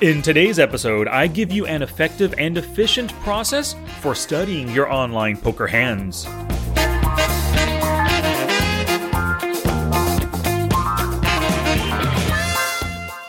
In today's episode, I give you an effective and efficient process for studying your online poker hands.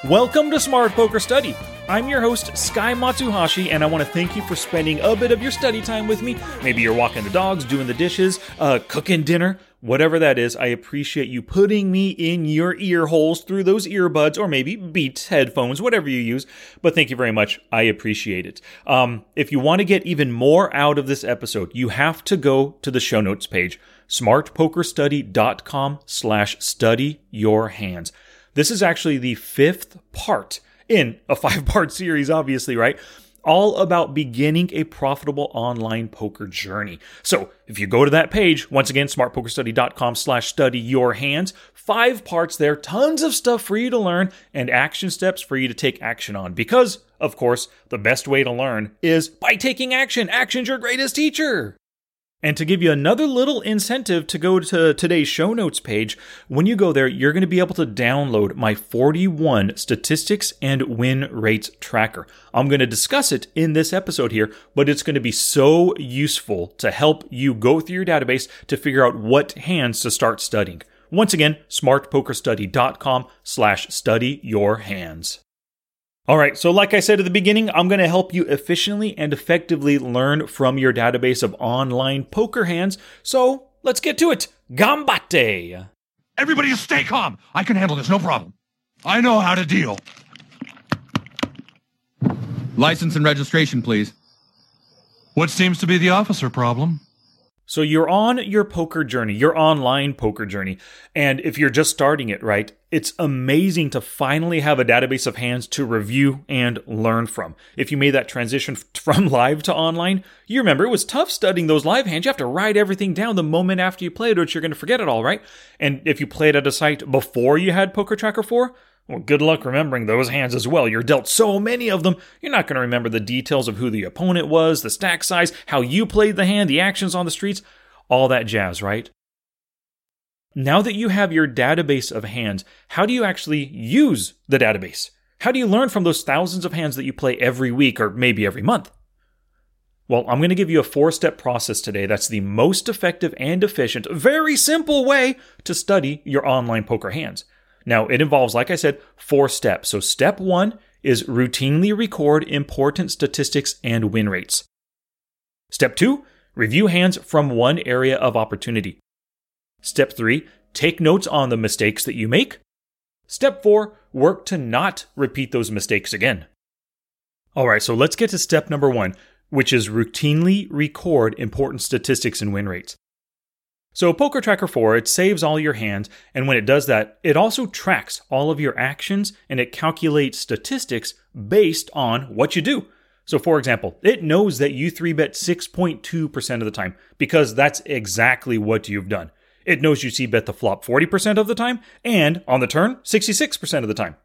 Welcome to Smart Poker Study. I'm your host, Sky Matsuhashi, and I want to thank you for spending a bit of your study time with me. Maybe you're walking the dogs, doing the dishes, uh, cooking dinner, whatever that is. I appreciate you putting me in your ear holes through those earbuds, or maybe Beats headphones, whatever you use. But thank you very much. I appreciate it. Um, if you want to get even more out of this episode, you have to go to the show notes page, smartpokerstudy.com slash study your hands. This is actually the fifth part in a five part series, obviously, right? All about beginning a profitable online poker journey. So if you go to that page, once again, smartpokerstudy.com slash study your hands, five parts there, tons of stuff for you to learn and action steps for you to take action on. Because, of course, the best way to learn is by taking action. Action's your greatest teacher. And to give you another little incentive to go to today's show notes page, when you go there, you're going to be able to download my 41 statistics and win rates tracker. I'm going to discuss it in this episode here, but it's going to be so useful to help you go through your database to figure out what hands to start studying. Once again, smartpokerstudy.com slash study your hands. All right, so like I said at the beginning, I'm going to help you efficiently and effectively learn from your database of online poker hands. So let's get to it. Gambate! Everybody just stay calm. I can handle this, no problem. I know how to deal. License and registration, please. What seems to be the officer problem? So you're on your poker journey, your online poker journey. And if you're just starting it, right, it's amazing to finally have a database of hands to review and learn from. If you made that transition from live to online, you remember it was tough studying those live hands. You have to write everything down the moment after you played, or you're going to forget it all, right? And if you played at a site before you had Poker Tracker 4, well, good luck remembering those hands as well. You're dealt so many of them, you're not going to remember the details of who the opponent was, the stack size, how you played the hand, the actions on the streets, all that jazz, right? Now that you have your database of hands, how do you actually use the database? How do you learn from those thousands of hands that you play every week or maybe every month? Well, I'm going to give you a four step process today that's the most effective and efficient, very simple way to study your online poker hands. Now, it involves, like I said, four steps. So, step one is routinely record important statistics and win rates. Step two, review hands from one area of opportunity. Step three, take notes on the mistakes that you make. Step four, work to not repeat those mistakes again. All right, so let's get to step number one, which is routinely record important statistics and win rates. So Poker Tracker 4, it saves all your hands, and when it does that, it also tracks all of your actions and it calculates statistics based on what you do. So for example, it knows that you 3-bet 6.2% of the time because that's exactly what you've done. It knows you C bet the flop 40% of the time and on the turn 66% of the time.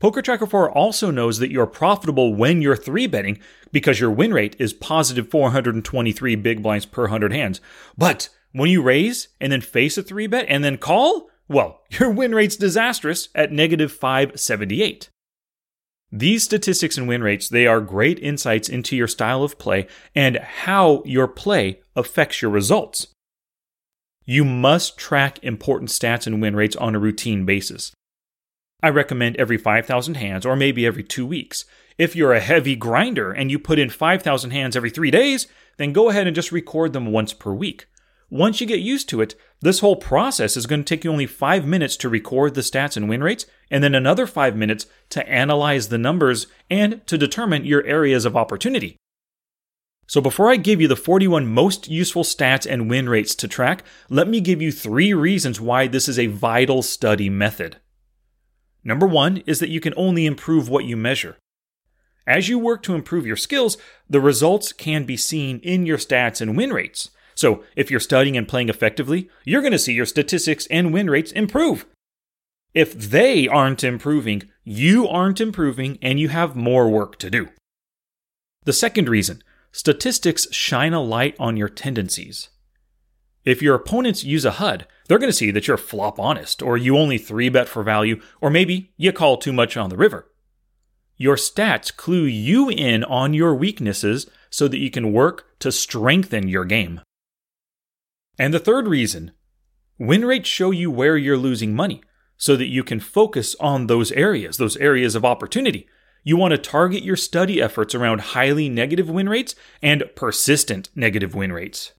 Poker Tracker 4 also knows that you're profitable when you're 3 betting because your win rate is positive 423 big blinds per 100 hands. But when you raise and then face a three bet and then call, well, your win rate's disastrous at negative 578. These statistics and win rates, they are great insights into your style of play and how your play affects your results. You must track important stats and win rates on a routine basis. I recommend every 5,000 hands or maybe every two weeks. If you're a heavy grinder and you put in 5,000 hands every three days, then go ahead and just record them once per week. Once you get used to it, this whole process is going to take you only five minutes to record the stats and win rates, and then another five minutes to analyze the numbers and to determine your areas of opportunity. So, before I give you the 41 most useful stats and win rates to track, let me give you three reasons why this is a vital study method. Number one is that you can only improve what you measure. As you work to improve your skills, the results can be seen in your stats and win rates. So, if you're studying and playing effectively, you're going to see your statistics and win rates improve. If they aren't improving, you aren't improving and you have more work to do. The second reason statistics shine a light on your tendencies. If your opponents use a HUD, they're going to see that you're flop honest, or you only 3 bet for value, or maybe you call too much on the river. Your stats clue you in on your weaknesses so that you can work to strengthen your game. And the third reason win rates show you where you're losing money so that you can focus on those areas, those areas of opportunity. You want to target your study efforts around highly negative win rates and persistent negative win rates.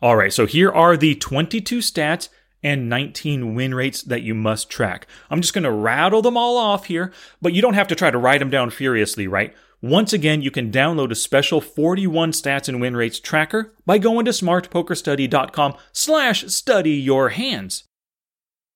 All right, so here are the 22 stats and 19 win rates that you must track. I'm just going to rattle them all off here, but you don't have to try to write them down furiously, right? Once again, you can download a special 41 stats and win rates tracker by going to smartpokerstudy.com slash study your hands.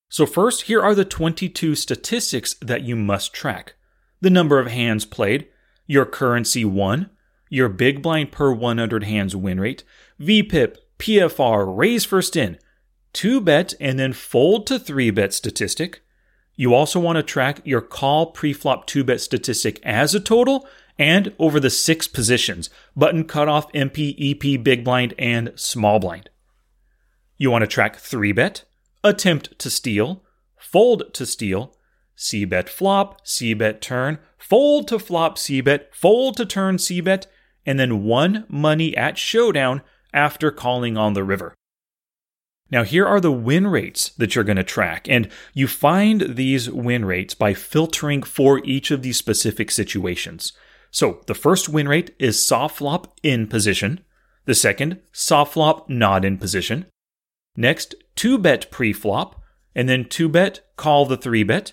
So first, here are the 22 statistics that you must track. The number of hands played, your currency won, your big blind per 100 hands win rate, VPIP, PFR, raise first in, two bet and then fold to three bet statistic. You also want to track your call preflop two bet statistic as a total and over the six positions button cutoff, MP, EP, big blind, and small blind. You want to track three bet, attempt to steal, fold to steal, C bet flop, C bet turn, fold to flop C bet, fold to turn C bet, and then won money at showdown after calling on the river. Now, here are the win rates that you're going to track, and you find these win rates by filtering for each of these specific situations. So, the first win rate is saw flop in position. The second, saw flop not in position. Next, 2 bet pre flop, and then 2 bet call the 3 bet.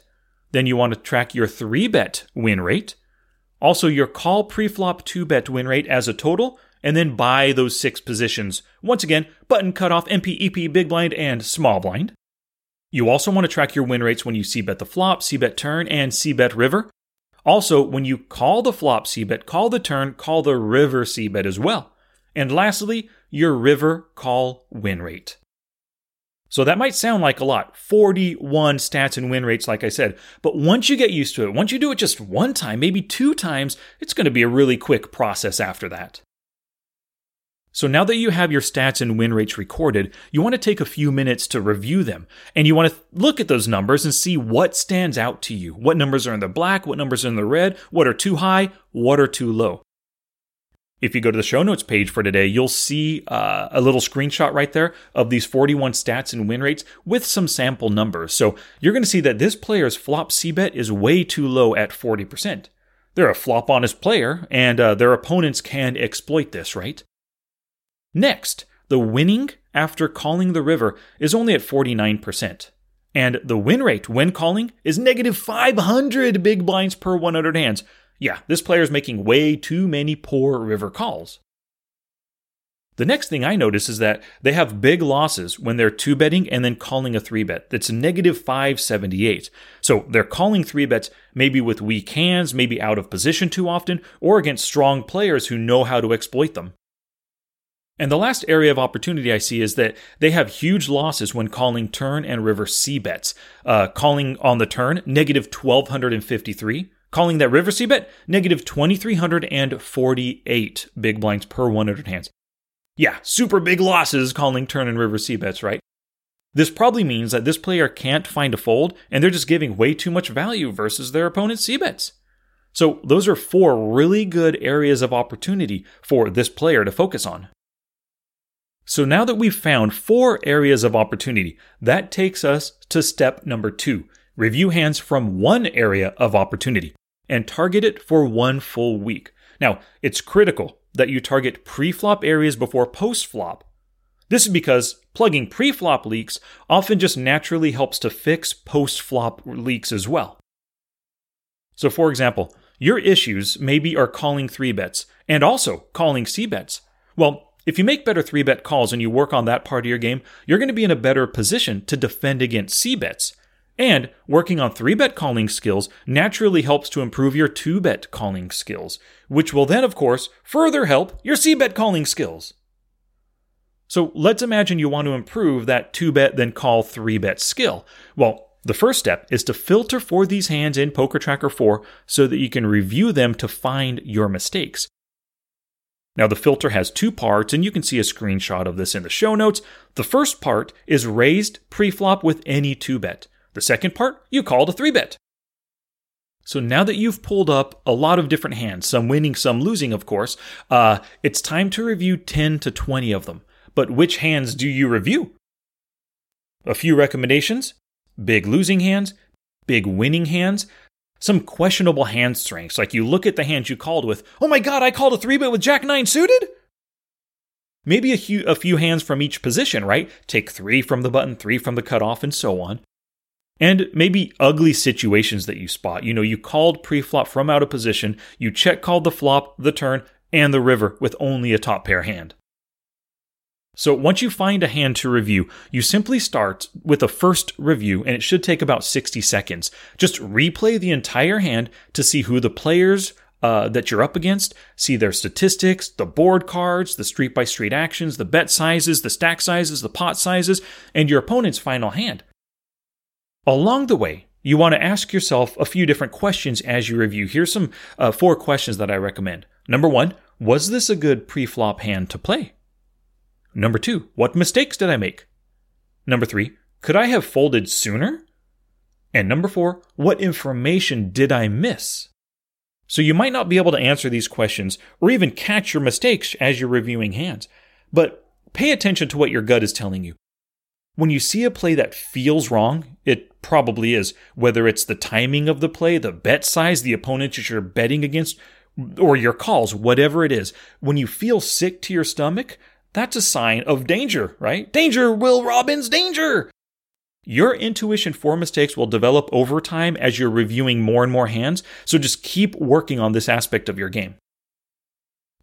Then you want to track your 3 bet win rate. Also, your call pre flop 2 bet win rate as a total, and then by those six positions. Once again, button cutoff, MP, EP, big blind, and small blind. You also want to track your win rates when you c bet the flop, c bet turn, and c bet river. Also, when you call the flop c bet, call the turn, call the river c bet as well. And lastly, your river call win rate. So that might sound like a lot 41 stats and win rates, like I said. But once you get used to it, once you do it just one time, maybe two times, it's going to be a really quick process after that. So now that you have your stats and win rates recorded, you want to take a few minutes to review them. And you want to look at those numbers and see what stands out to you. What numbers are in the black, what numbers are in the red, what are too high, what are too low. If you go to the show notes page for today, you'll see uh, a little screenshot right there of these 41 stats and win rates with some sample numbers. So you're going to see that this player's flop C bet is way too low at 40%. They're a flop honest player, and uh, their opponents can exploit this, right? Next, the winning after calling the river is only at 49%. And the win rate when calling is negative 500 big blinds per 100 hands. Yeah, this player is making way too many poor river calls. The next thing I notice is that they have big losses when they're two betting and then calling a three bet. That's negative 578. So they're calling three bets maybe with weak hands, maybe out of position too often, or against strong players who know how to exploit them. And the last area of opportunity I see is that they have huge losses when calling turn and river C bets. Uh, calling on the turn, negative 1253. Calling that river C bet, negative 2348 big blinds per 100 hands. Yeah, super big losses calling turn and river C bets, right? This probably means that this player can't find a fold and they're just giving way too much value versus their opponent's C bets. So, those are four really good areas of opportunity for this player to focus on. So now that we've found four areas of opportunity, that takes us to step number two review hands from one area of opportunity and target it for one full week. Now, it's critical that you target pre-flop areas before post-flop. This is because plugging pre-flop leaks often just naturally helps to fix post-flop leaks as well. So for example, your issues maybe are calling 3 bets and also calling C bets. Well, if you make better 3 bet calls and you work on that part of your game, you're going to be in a better position to defend against C bets. And working on 3 bet calling skills naturally helps to improve your 2 bet calling skills, which will then, of course, further help your C bet calling skills. So let's imagine you want to improve that 2 bet then call 3 bet skill. Well, the first step is to filter for these hands in Poker Tracker 4 so that you can review them to find your mistakes. Now, the filter has two parts, and you can see a screenshot of this in the show notes. The first part is raised preflop with any 2 bet. The second part, you call a 3 bet. So now that you've pulled up a lot of different hands, some winning, some losing, of course, uh, it's time to review 10 to 20 of them. But which hands do you review? A few recommendations big losing hands, big winning hands, some questionable hand strengths. Like you look at the hands you called with, oh my god, I called a 3 bet with Jack 9 suited? Maybe a few, a few hands from each position, right? Take three from the button, three from the cutoff, and so on. And maybe ugly situations that you spot. You know, you called pre-flop from out of position, you check called the flop, the turn, and the river with only a top pair hand. So once you find a hand to review, you simply start with a first review and it should take about 60 seconds. Just replay the entire hand to see who the players uh, that you're up against, see their statistics, the board cards, the street by street actions, the bet sizes, the stack sizes, the pot sizes, and your opponent's final hand. Along the way, you want to ask yourself a few different questions as you review. Here's some uh, four questions that I recommend. Number one, was this a good pre-flop hand to play? Number two, what mistakes did I make? Number three, could I have folded sooner? And number four, what information did I miss? So you might not be able to answer these questions or even catch your mistakes as you're reviewing hands, but pay attention to what your gut is telling you. When you see a play that feels wrong, it probably is, whether it's the timing of the play, the bet size, the opponent that you're betting against, or your calls, whatever it is. When you feel sick to your stomach, that's a sign of danger, right? Danger, Will Robbins, danger! Your intuition for mistakes will develop over time as you're reviewing more and more hands, so just keep working on this aspect of your game.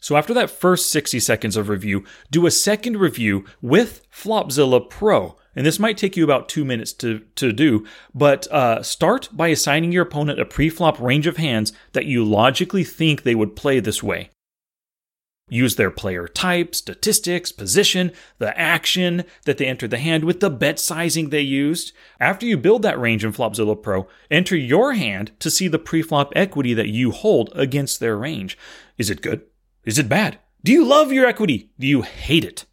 So after that first 60 seconds of review, do a second review with Flopzilla Pro. And this might take you about two minutes to, to do, but uh, start by assigning your opponent a pre-flop range of hands that you logically think they would play this way. Use their player type, statistics, position, the action that they entered the hand with, the bet sizing they used. After you build that range in Flopzilla Pro, enter your hand to see the preflop equity that you hold against their range. Is it good? Is it bad? Do you love your equity? Do you hate it?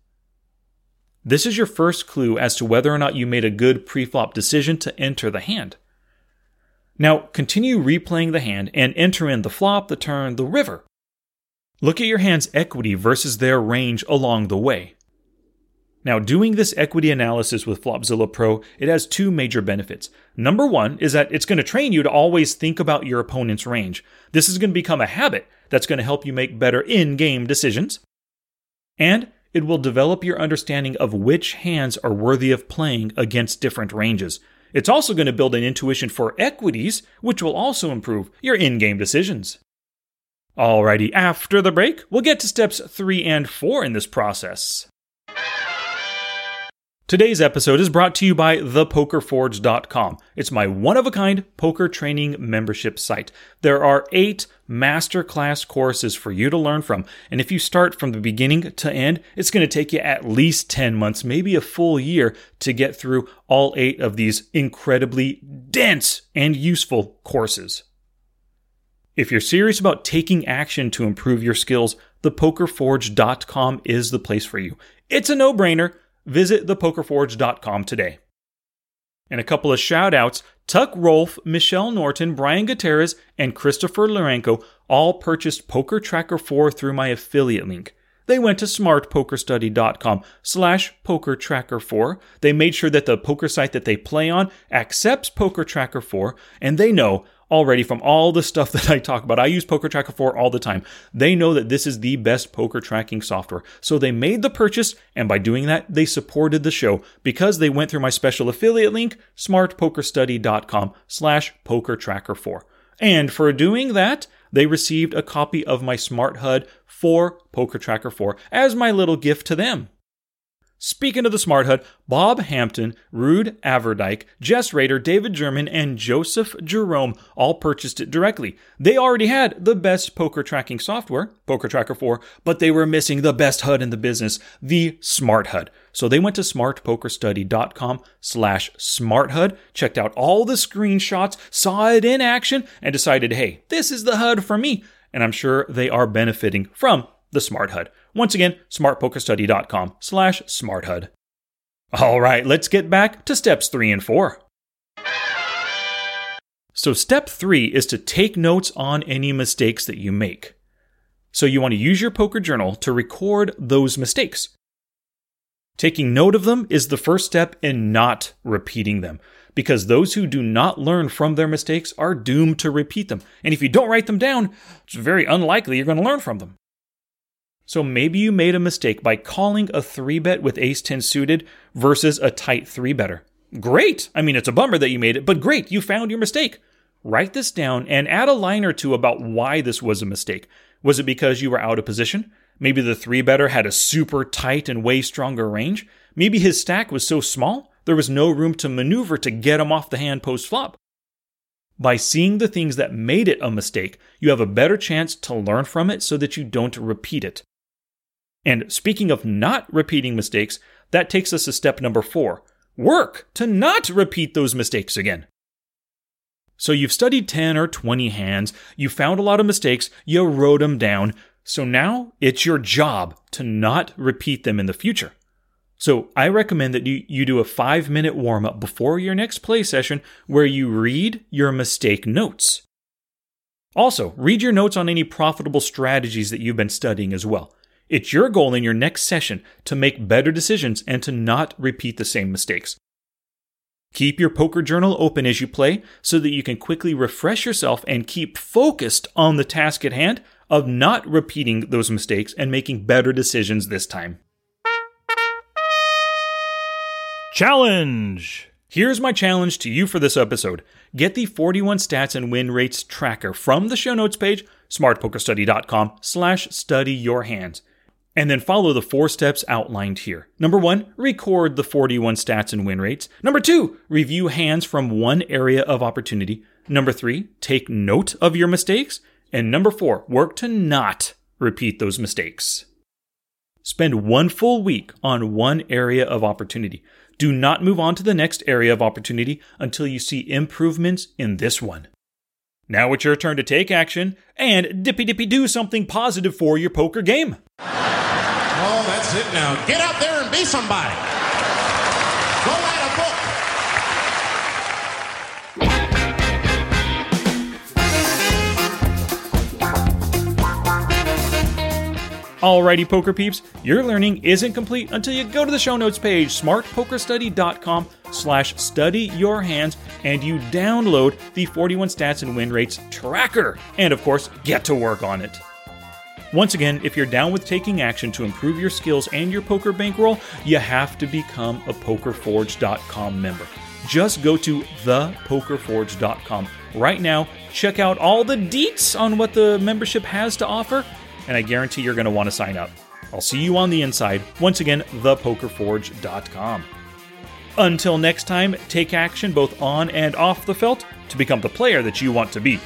This is your first clue as to whether or not you made a good preflop decision to enter the hand. Now, continue replaying the hand and enter in the flop, the turn, the river. Look at your hand's equity versus their range along the way. Now, doing this equity analysis with Flopzilla Pro, it has two major benefits. Number one is that it's going to train you to always think about your opponent's range. This is going to become a habit that's going to help you make better in game decisions. And it will develop your understanding of which hands are worthy of playing against different ranges. It's also going to build an intuition for equities, which will also improve your in game decisions. Alrighty, after the break, we'll get to steps three and four in this process. Today's episode is brought to you by thepokerforge.com. It's my one of a kind poker training membership site. There are eight masterclass courses for you to learn from. And if you start from the beginning to end, it's going to take you at least 10 months, maybe a full year to get through all eight of these incredibly dense and useful courses. If you're serious about taking action to improve your skills, thepokerforge.com is the place for you. It's a no brainer. Visit thepokerforge.com today. And a couple of shout outs Tuck Rolfe, Michelle Norton, Brian Gutierrez, and Christopher Lorenko all purchased Poker Tracker 4 through my affiliate link. They went to smartpokerstudy.com slash poker tracker 4. They made sure that the poker site that they play on accepts Poker Tracker 4, and they know already from all the stuff that I talk about. I use Poker Tracker 4 all the time. They know that this is the best poker tracking software. So they made the purchase, and by doing that, they supported the show because they went through my special affiliate link, smartpokerstudy.com slash poker tracker 4. And for doing that, they received a copy of my Smart HUD for Poker Tracker 4 as my little gift to them. Speaking of the Smart HUD, Bob Hampton, Rude Averdyke, Jess Rader, David German, and Joseph Jerome all purchased it directly. They already had the best poker tracking software, Poker Tracker 4, but they were missing the best HUD in the business, the Smart HUD. So they went to smartpokerstudy.com slash smarthud, checked out all the screenshots, saw it in action, and decided, hey, this is the HUD for me. And I'm sure they are benefiting from the Smart HUD. Once again, smartpokerstudy.com slash smarthud. All right, let's get back to steps three and four. So, step three is to take notes on any mistakes that you make. So, you want to use your poker journal to record those mistakes. Taking note of them is the first step in not repeating them, because those who do not learn from their mistakes are doomed to repeat them. And if you don't write them down, it's very unlikely you're going to learn from them. So maybe you made a mistake by calling a 3 bet with ace 10 suited versus a tight 3 better. Great! I mean, it's a bummer that you made it, but great, you found your mistake. Write this down and add a line or two about why this was a mistake. Was it because you were out of position? Maybe the 3 better had a super tight and way stronger range? Maybe his stack was so small there was no room to maneuver to get him off the hand post flop. By seeing the things that made it a mistake, you have a better chance to learn from it so that you don't repeat it. And speaking of not repeating mistakes, that takes us to step number four work to not repeat those mistakes again. So you've studied 10 or 20 hands, you found a lot of mistakes, you wrote them down. So now it's your job to not repeat them in the future. So I recommend that you, you do a five minute warm up before your next play session where you read your mistake notes. Also, read your notes on any profitable strategies that you've been studying as well. It's your goal in your next session to make better decisions and to not repeat the same mistakes. Keep your poker journal open as you play so that you can quickly refresh yourself and keep focused on the task at hand of not repeating those mistakes and making better decisions this time. Challenge! Here's my challenge to you for this episode. Get the 41 stats and win rates tracker from the show notes page, smartpokerstudy.com slash study your hands and then follow the four steps outlined here. Number one, record the 41 stats and win rates. Number two, review hands from one area of opportunity. Number three, take note of your mistakes. And number four, work to not repeat those mistakes. Spend one full week on one area of opportunity. Do not move on to the next area of opportunity until you see improvements in this one. Now it's your turn to take action and dippy dippy do something positive for your poker game. Oh, that's it now. Get out there and be somebody. Go write a book. Alrighty, poker peeps, your learning isn't complete until you go to the show notes page, smartpokerstudy.com slash study your hands, and you download the 41 stats and win rates tracker, and of course, get to work on it. Once again, if you're down with taking action to improve your skills and your poker bankroll, you have to become a PokerForge.com member. Just go to thepokerforge.com right now, check out all the deets on what the membership has to offer, and I guarantee you're going to want to sign up. I'll see you on the inside. Once again, thepokerforge.com. Until next time, take action both on and off the felt to become the player that you want to be.